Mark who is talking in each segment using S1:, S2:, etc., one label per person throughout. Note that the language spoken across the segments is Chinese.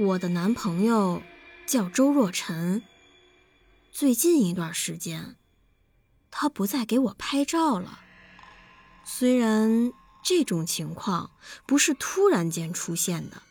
S1: 我的男朋友叫周若晨。最近一段时间，他不再给我拍照了。虽然这种情况不是突然间出现的，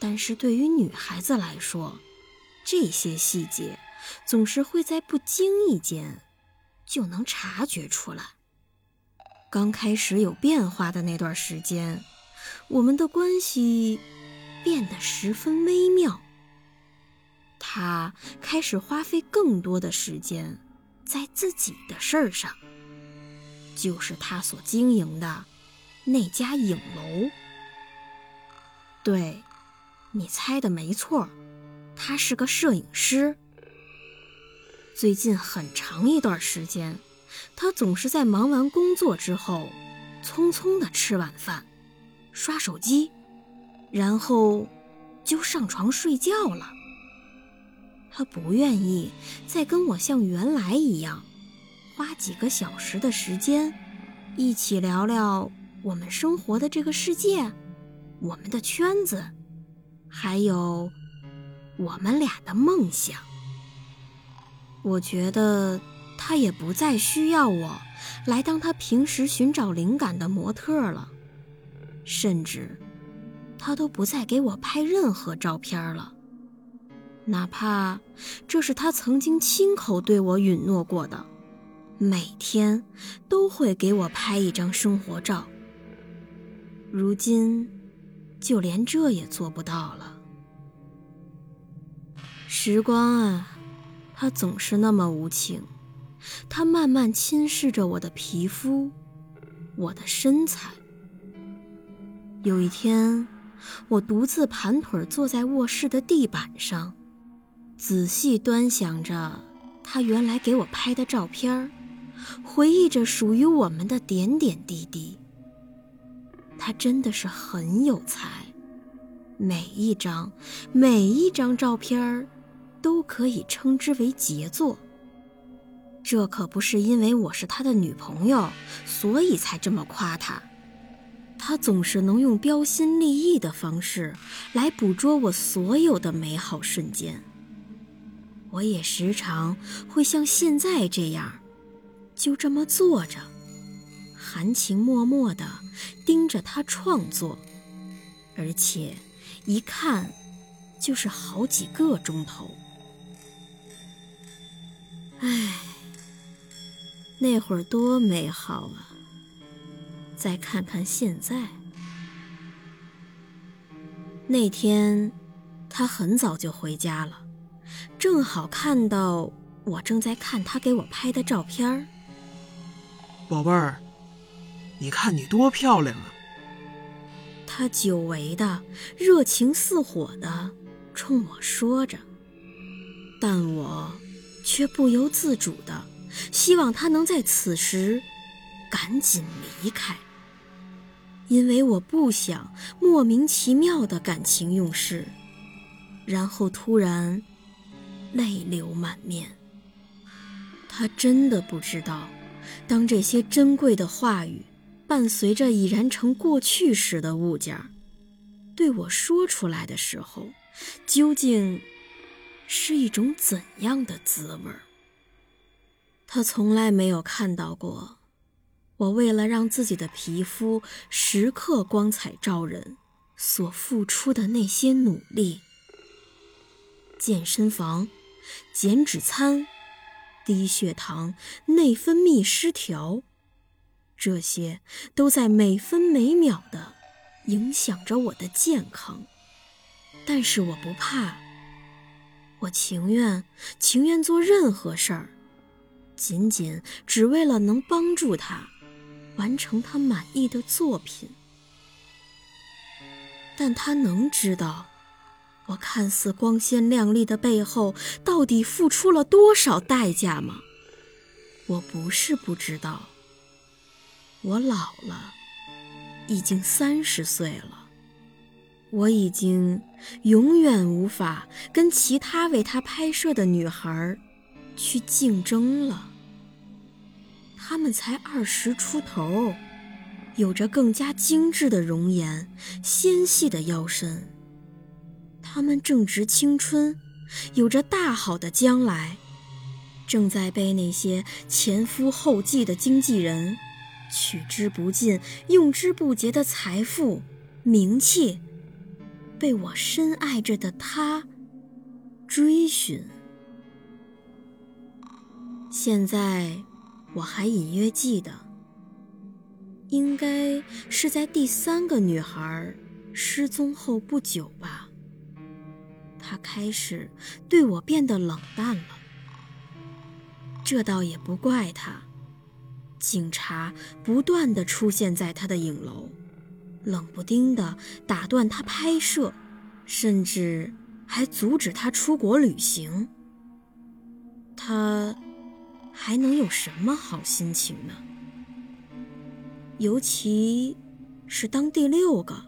S1: 但是对于女孩子来说，这些细节总是会在不经意间就能察觉出来。刚开始有变化的那段时间，我们的关系。变得十分微妙。他开始花费更多的时间在自己的事儿上，就是他所经营的那家影楼。对，你猜的没错，他是个摄影师。最近很长一段时间，他总是在忙完工作之后，匆匆的吃晚饭，刷手机。然后，就上床睡觉了。他不愿意再跟我像原来一样，花几个小时的时间，一起聊聊我们生活的这个世界，我们的圈子，还有我们俩的梦想。我觉得他也不再需要我来当他平时寻找灵感的模特了，甚至。他都不再给我拍任何照片了，哪怕这是他曾经亲口对我允诺过的，每天都会给我拍一张生活照。如今，就连这也做不到了。时光啊，它总是那么无情，它慢慢侵蚀着我的皮肤，我的身材。有一天。我独自盘腿坐在卧室的地板上，仔细端详着他原来给我拍的照片，回忆着属于我们的点点滴滴。他真的是很有才，每一张每一张照片都可以称之为杰作。这可不是因为我是他的女朋友，所以才这么夸他。他总是能用标新立异的方式来捕捉我所有的美好瞬间。我也时常会像现在这样，就这么坐着，含情脉脉地盯着他创作，而且一看就是好几个钟头。唉，那会儿多美好啊！再看看现在，那天他很早就回家了，正好看到我正在看他给我拍的照片
S2: 宝贝儿，你看你多漂亮啊！
S1: 他久违的热情似火的冲我说着，但我却不由自主的希望他能在此时赶紧离开。因为我不想莫名其妙的感情用事，然后突然泪流满面。他真的不知道，当这些珍贵的话语伴随着已然成过去时的物件对我说出来的时候，究竟是一种怎样的滋味他从来没有看到过。我为了让自己的皮肤时刻光彩照人，所付出的那些努力，健身房、减脂餐、低血糖、内分泌失调，这些都在每分每秒的影响着我的健康。但是我不怕，我情愿情愿做任何事儿，仅仅只为了能帮助他。完成他满意的作品，但他能知道我看似光鲜亮丽的背后，到底付出了多少代价吗？我不是不知道，我老了，已经三十岁了，我已经永远无法跟其他为他拍摄的女孩去竞争了。他们才二十出头，有着更加精致的容颜，纤细的腰身。他们正值青春，有着大好的将来。正在被那些前赴后继的经纪人、取之不尽、用之不竭的财富、名气，被我深爱着的他追寻。现在我还隐约记得，应该是在第三个女孩失踪后不久吧，他开始对我变得冷淡了。这倒也不怪他，警察不断的出现在他的影楼，冷不丁的打断他拍摄，甚至还阻止他出国旅行。他还能有什么好心情呢？尤其是当第六个，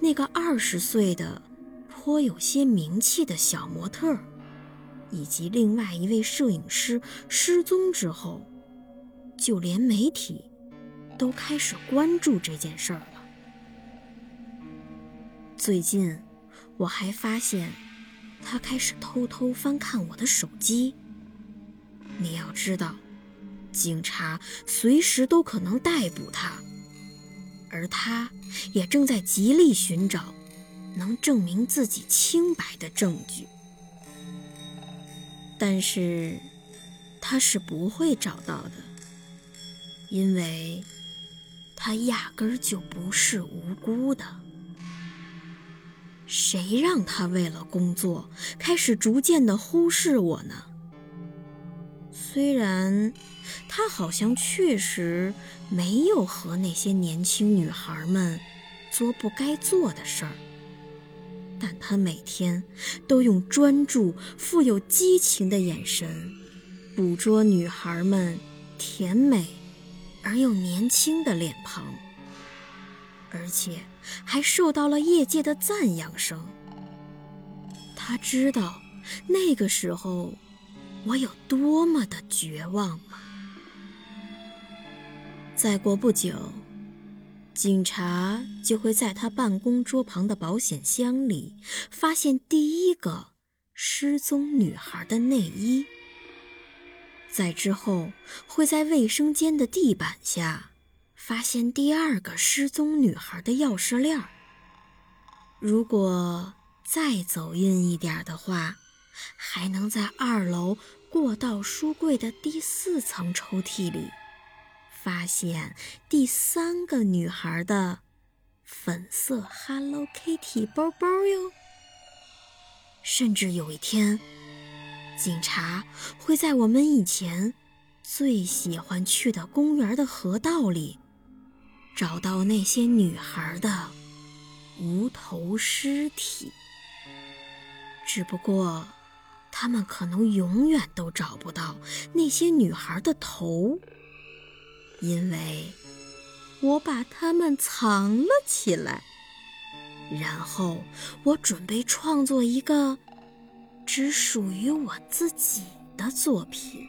S1: 那个二十岁的、颇有些名气的小模特。以及另外一位摄影师失踪之后，就连媒体都开始关注这件事儿了。最近，我还发现他开始偷偷翻看我的手机。你要知道，警察随时都可能逮捕他，而他也正在极力寻找能证明自己清白的证据。但是，他是不会找到的，因为他压根儿就不是无辜的。谁让他为了工作开始逐渐的忽视我呢？虽然他好像确实没有和那些年轻女孩们做不该做的事儿。但他每天都用专注、富有激情的眼神，捕捉女孩们甜美而又年轻的脸庞，而且还受到了业界的赞扬声。他知道那个时候我有多么的绝望吗？再过不久。警察就会在他办公桌旁的保险箱里发现第一个失踪女孩的内衣，在之后会在卫生间的地板下发现第二个失踪女孩的钥匙链如果再走运一点的话，还能在二楼过道书柜的第四层抽屉里。发现第三个女孩的粉色 Hello Kitty 包包哟。甚至有一天，警察会在我们以前最喜欢去的公园的河道里，找到那些女孩的无头尸体。只不过，他们可能永远都找不到那些女孩的头。因为我把它们藏了起来，然后我准备创作一个只属于我自己的作品。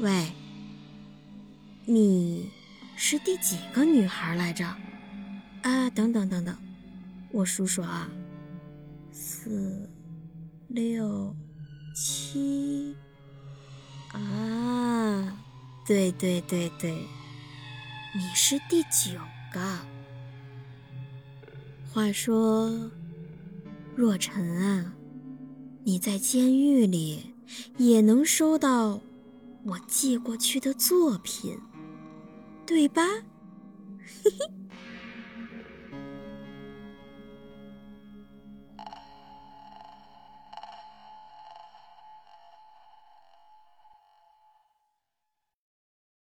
S1: 喂，你是第几个女孩来着？啊，等等等等，我数数啊，四、六、七，啊。对对对对，你是第九个。话说，若尘啊，你在监狱里也能收到我寄过去的作品，对吧？嘿嘿。